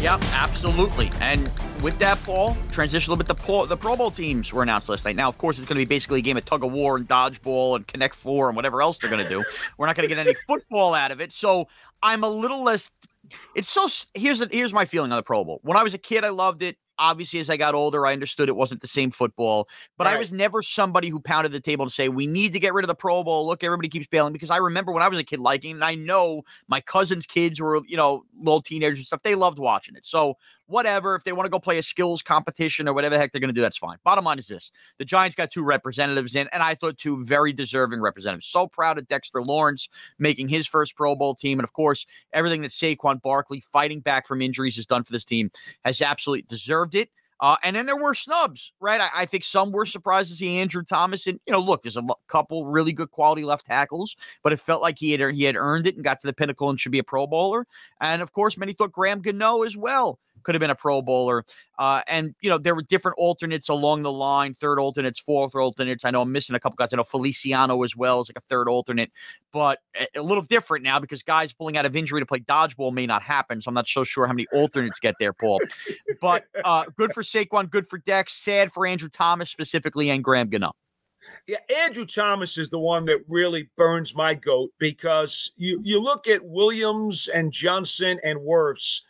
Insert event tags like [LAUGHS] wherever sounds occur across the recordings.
Yep, absolutely. And with that, Paul, transition a little bit. The Pro, the Pro Bowl teams were announced last night. Now, of course, it's going to be basically a game of tug of war and dodgeball and Connect Four and whatever else they're going to do. We're not going to get any football out of it. So I'm a little less. It's so. Here's the, here's my feeling on the Pro Bowl. When I was a kid, I loved it obviously as I got older, I understood it wasn't the same football, but right. I was never somebody who pounded the table to say, we need to get rid of the Pro Bowl. Look, everybody keeps bailing because I remember when I was a kid liking it, and I know my cousins' kids were, you know, little teenagers and stuff. They loved watching it. So whatever. If they want to go play a skills competition or whatever the heck they're going to do, that's fine. Bottom line is this the Giants got two representatives in, and I thought two very deserving representatives. So proud of Dexter Lawrence making his first Pro Bowl team. And of course, everything that Saquon Barkley fighting back from injuries has done for this team has absolutely deserved it. Uh, and then there were snubs, right? I, I, think some were surprised to see Andrew Thomas. And you know, look, there's a couple really good quality left tackles, but it felt like he had he had earned it and got to the pinnacle and should be a Pro Bowler. And of course, many thought Graham Gano as well could have been a Pro Bowler. Uh, and you know, there were different alternates along the line, third alternates, fourth alternates. I know I'm missing a couple guys. I know Feliciano as well is like a third alternate, but a little different now because guys pulling out of injury to play dodgeball may not happen. So I'm not so sure how many alternates get there, Paul. but uh, good for Saquon, good for Dex, sad for Andrew Thomas specifically and Graham Gano. Yeah, Andrew Thomas is the one that really burns my goat because you you look at Williams and Johnson and Wirfs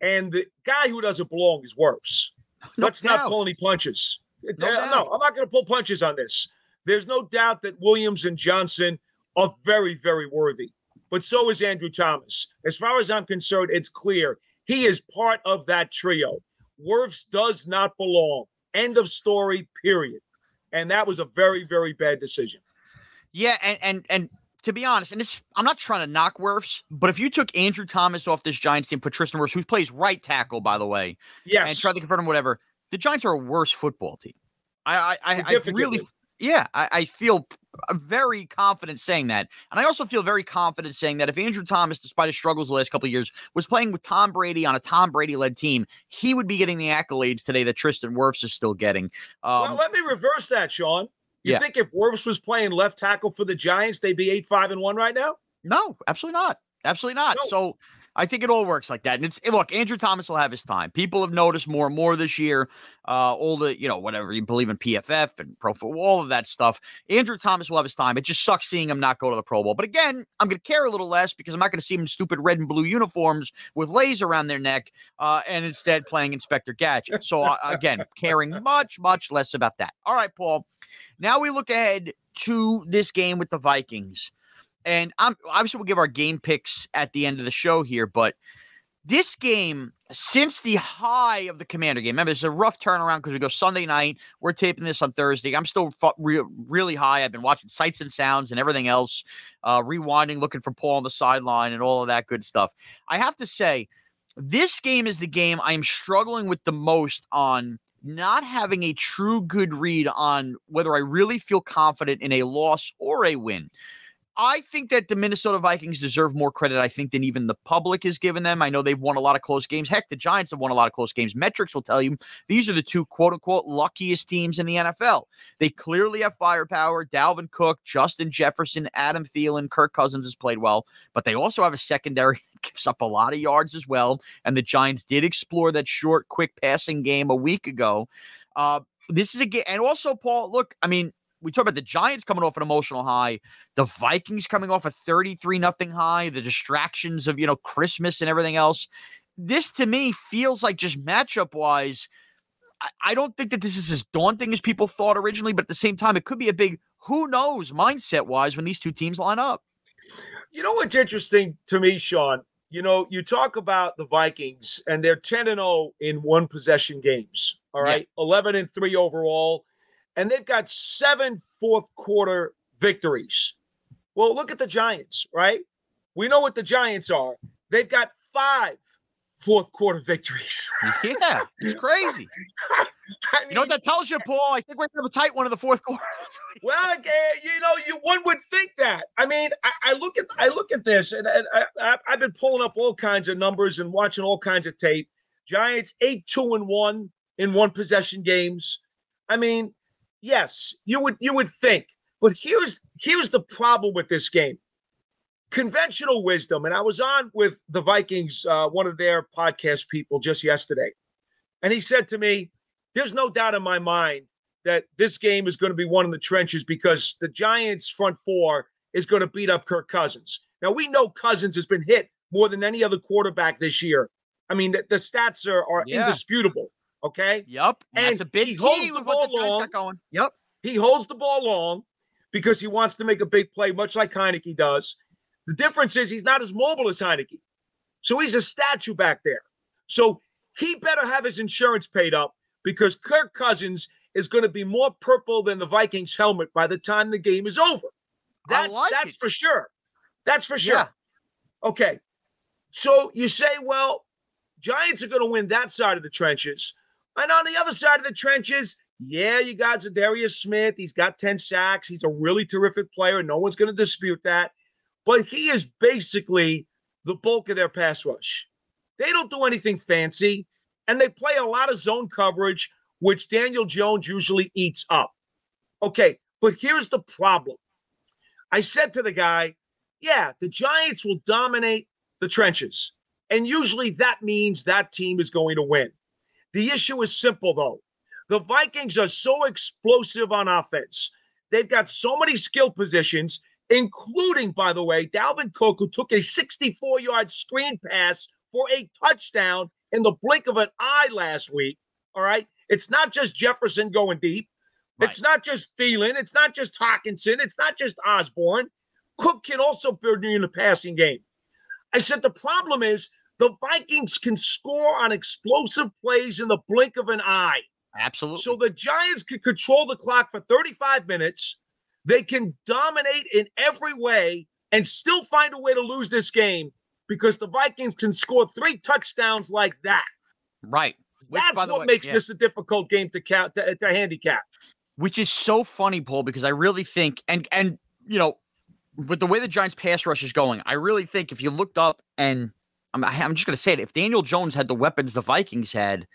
and the guy who doesn't belong is worse. No Let's doubt. not pull any punches. No, uh, no I'm not going to pull punches on this. There's no doubt that Williams and Johnson are very, very worthy, but so is Andrew Thomas. As far as I'm concerned, it's clear he is part of that trio. Wirfs does not belong. End of story, period. And that was a very, very bad decision. Yeah, and and and to be honest, and this I'm not trying to knock Wirfs, but if you took Andrew Thomas off this Giants team, put Tristan Wirfs, who plays right tackle, by the way, yes, and try to convert him, whatever, the Giants are a worse football team. I I, I, I really yeah, I, I feel very confident saying that. And I also feel very confident saying that if Andrew Thomas, despite his struggles the last couple of years, was playing with Tom Brady on a Tom Brady led team, he would be getting the accolades today that Tristan Wirfs is still getting. Um, well, let me reverse that, Shaun. You yeah. think if Wirfs was playing left tackle for the Giants, they'd be eight five and one right now? No, absolutely not. Absolutely not. No. So I think it all works like that. And it's look, Andrew Thomas will have his time. People have noticed more and more this year. Uh, all the you know whatever you believe in PFF and Pro Football, all of that stuff. Andrew Thomas will have his time. It just sucks seeing him not go to the Pro Bowl. But again, I'm going to care a little less because I'm not going to see him in stupid red and blue uniforms with leis around their neck, uh, and instead playing Inspector Gadget. So uh, [LAUGHS] again, caring much much less about that. All right, Paul. Now we look ahead to this game with the Vikings. And I'm obviously we'll give our game picks at the end of the show here, but this game, since the high of the Commander game, remember, it's a rough turnaround because we go Sunday night. We're taping this on Thursday. I'm still re- really high. I've been watching sights and sounds and everything else, uh, rewinding, looking for Paul on the sideline and all of that good stuff. I have to say, this game is the game I am struggling with the most on not having a true good read on whether I really feel confident in a loss or a win. I think that the Minnesota Vikings deserve more credit, I think, than even the public is giving them. I know they've won a lot of close games. Heck, the Giants have won a lot of close games. Metrics will tell you these are the two quote unquote luckiest teams in the NFL. They clearly have firepower. Dalvin Cook, Justin Jefferson, Adam Thielen, Kirk Cousins has played well, but they also have a secondary [LAUGHS] that gives up a lot of yards as well. And the Giants did explore that short, quick passing game a week ago. Uh, this is a game, and also, Paul, look, I mean, we talk about the Giants coming off an emotional high, the Vikings coming off a 33 nothing high, the distractions of, you know, Christmas and everything else. This to me feels like just matchup wise, I, I don't think that this is as daunting as people thought originally, but at the same time, it could be a big who knows mindset wise when these two teams line up. You know what's interesting to me, Shaun? You know, you talk about the Vikings and they're 10 and 0 in one possession games. All right. Yeah. 11 and 3 overall and they've got seven fourth quarter victories. Well, look at the Giants, right? We know what the Giants are. They've got five fourth quarter victories. [LAUGHS] yeah, it's crazy. I mean, you know what that tells you, Paul? I think we're gonna have a tight one in the fourth quarter. [LAUGHS] well, eh, you know, you one would think that. I mean, I, I look at I look at this, and, and I, I've been pulling up all kinds of numbers and watching all kinds of tape. Giants eight two and one in one possession games. I mean, yes, you would you would think. But here's here's the problem with this game. Conventional wisdom, and I was on with the Vikings, uh, one of their podcast people just yesterday, and he said to me, "There's no doubt in my mind that this game is going to be one in the trenches because the Giants' front four is going to beat up Kirk Cousins." Now we know Cousins has been hit more than any other quarterback this year. I mean, the, the stats are, are yeah. indisputable. Okay. Yep. And that's a big he holds the ball the long. Going. Yep. He holds the ball long because he wants to make a big play, much like Heinicke does. The difference is he's not as mobile as Heinicke. So he's a statue back there. So he better have his insurance paid up because Kirk Cousins is going to be more purple than the Vikings helmet by the time the game is over. That's like that's it. for sure. That's for sure. Yeah. Okay. So you say, well, Giants are going to win that side of the trenches. And on the other side of the trenches, yeah, you got Za'Darius Smith. He's got 10 sacks. He's a really terrific player. No one's going to dispute that. But he is basically the bulk of their pass rush. They don't do anything fancy, and they play a lot of zone coverage, which Daniel Jones usually eats up. Okay, but here's the problem. I said to the guy, yeah, the Giants will dominate the trenches. And usually that means that team is going to win. The issue is simple, though. The Vikings are so explosive on offense. They've got so many skill positions, including, by the way, Dalvin Cook, who took a 64 yard screen pass for a touchdown in the blink of an eye last week. All right. It's not just Jefferson going deep. Right. It's not just Thielen. It's not just Hockenson. It's not just Osborne. Cook can also build you in the passing game. I said the problem is the Vikings can score on explosive plays in the blink of an eye. Absolutely. So the Giants can control the clock for 35 minutes. They can dominate in every way and still find a way to lose this game because the Vikings can score three touchdowns like that. Right. Which, That's what way, makes yeah. this a difficult game to count to, to handicap. Which is so funny, Paul, because I really think and and you know, with the way the Giants pass rush is going, I really think if you looked up and I'm, I'm just going to say it. If Daniel Jones had the weapons the Vikings had,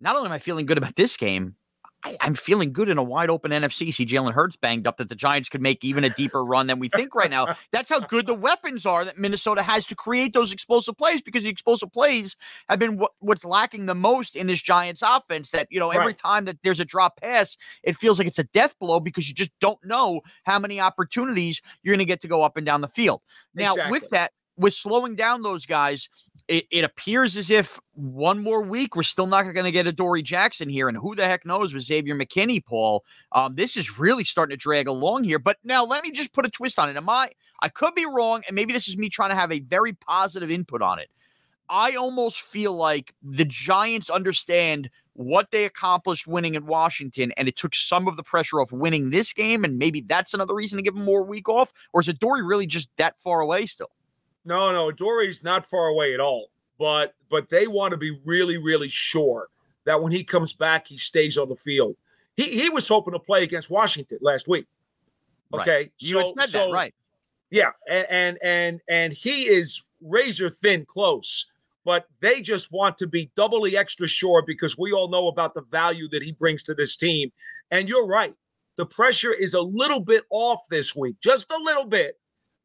not only am I feeling good about this game, I, am feeling good in a wide open NFC. See, Jalen Hurts banged up that the Giants could make even a deeper run than we think right now. [LAUGHS] That's how good the weapons are that Minnesota has to create those explosive plays because the explosive plays have been what, what's lacking the most in this Giants offense. That, you know, every right. time that there's a drop pass, it feels like it's a death blow because you just don't know how many opportunities you're going to get to go up and down the field. Now, exactly. with that, with slowing down those guys, it, it appears as if one more week we're still not going to get Adoree Jackson here, and who the heck knows with Xavier McKinney, Paul? Um, this is really starting to drag along here. But now let me just put a twist on it. Am I? I could be wrong, and maybe this is me trying to have a very positive input on it. I almost feel like the Giants understand what they accomplished winning in Washington, and it took some of the pressure off winning this game, and maybe that's another reason to give them more week off. Or is it Dory really just that far away still? No, no, Dory's not far away at all. But but they want to be really, really sure that when he comes back, he stays on the field. He he was hoping to play against Washington last week. Okay, right. you so, had said so, that right. Yeah, and, and and and he is razor thin close but they just want to be doubly extra sure because we all know about the value that he brings to this team. And you're right. The pressure is a little bit off this week, just a little bit,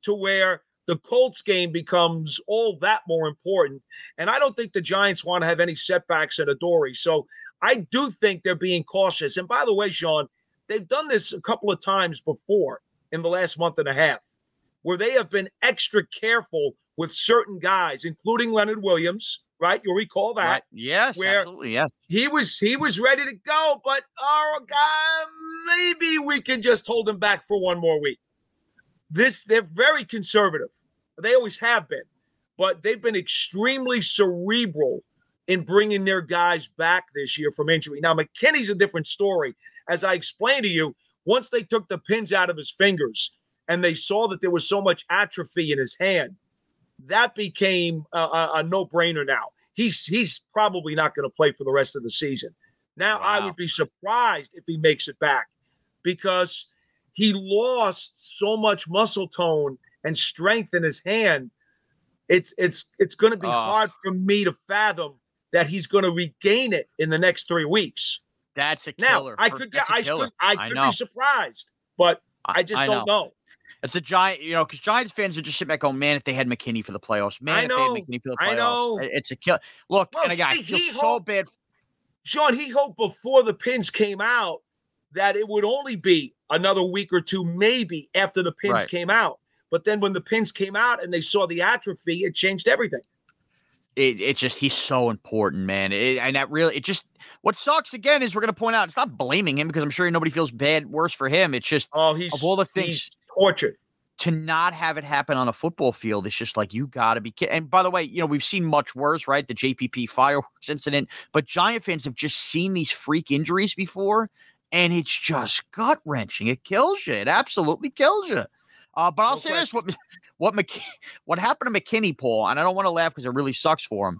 to where the Colts game becomes all that more important. And I don't think the Giants want to have any setbacks at Adoree. So I do think they're being cautious. And by the way, Shaun, they've done this a couple of times before in the last month and a half, where they have been extra careful with certain guys, including Leonard Williams. Right, you'll recall that. Right. Yes, where absolutely. Yeah, he was he was ready to go, but oh God, maybe we can just hold him back for one more week. This they're very conservative. They always have been, but they've been extremely cerebral in bringing their guys back this year from injury. Now McKinney's a different story. As I explained to you, once they took the pins out of his fingers and they saw that there was so much atrophy in his hand that became a, a, a no-brainer now. He's he's probably not going to play for the rest of the season. Now wow. I would be surprised if he makes it back because he lost so much muscle tone and strength in his hand. It's it's it's going to be ah. hard for me to fathom that he's going to regain it in the next three weeks. That's a killer. Now I could get I could I could I be surprised, but I just I don't know. know. It's a giant, you know, because Giants fans are just sitting back going, man, if they had McKinney for the playoffs, man, if they had McKinney for the playoffs, I know. it's a kill. Look, well, and again, see, I feel so hoped, bad. Shaun, he hoped before the pins came out that it would only be another week or two, maybe after the pins right. came out. But then when the pins came out and they saw the atrophy, it changed everything. It, it just he's so important, man. It, and that really it just what sucks again is we're gonna point out it's not blaming him because I'm sure nobody feels bad worse for him. It's just oh he's of all the things tortured. To not have it happen on a football field, it's just like you got to be kidding. And by the way, you know we've seen much worse, right? The JPP fireworks incident, but Giant fans have just seen these freak injuries before, and it's just gut wrenching. It kills you. It absolutely kills you. Uh, but I'll no say question. this: what [LAUGHS] what McK- what happened to McKinney, Paul, and I don't want to laugh because it really sucks for him.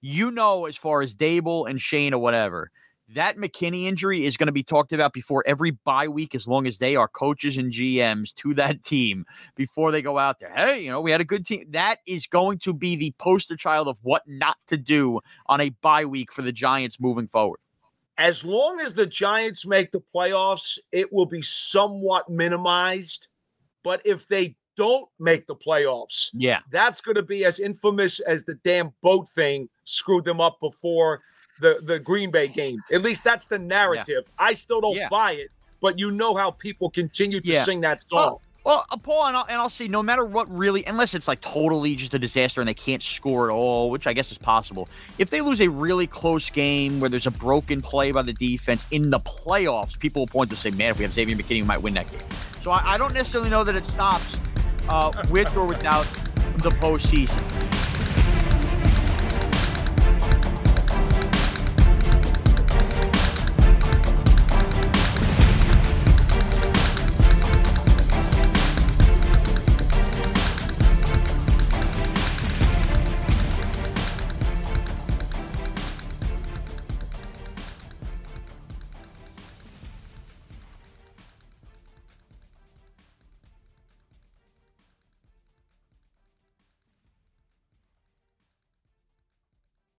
You know, as far as Daboll and Schoen or whatever, that McKinney injury is going to be talked about before every bye week, as long as they are coaches and GMs to that [LAUGHS] team before they go out there. Hey, you know, we had a good team. That is going to be the poster child of what not to do on a bye week for the Giants moving forward. As long as the Giants make the playoffs, it will be somewhat minimized. But if they don't make the playoffs, yeah, that's going to be as infamous as the damn boat thing screwed them up before the the Green Bay game. At least that's the narrative. Yeah. I still don't yeah. buy it, but you know how people continue to yeah. sing that song. Well, well uh, Paul, and I'll, and I'll see. No matter what, really, unless it's like totally just a disaster and they can't score at all, which I guess is possible. If they lose a really close game where there's a broken play by the defense in the playoffs, people will point to say, "Man, if we have Xavier McKinney, we might win that game." So I, I don't necessarily know that it stops uh, with or without the postseason.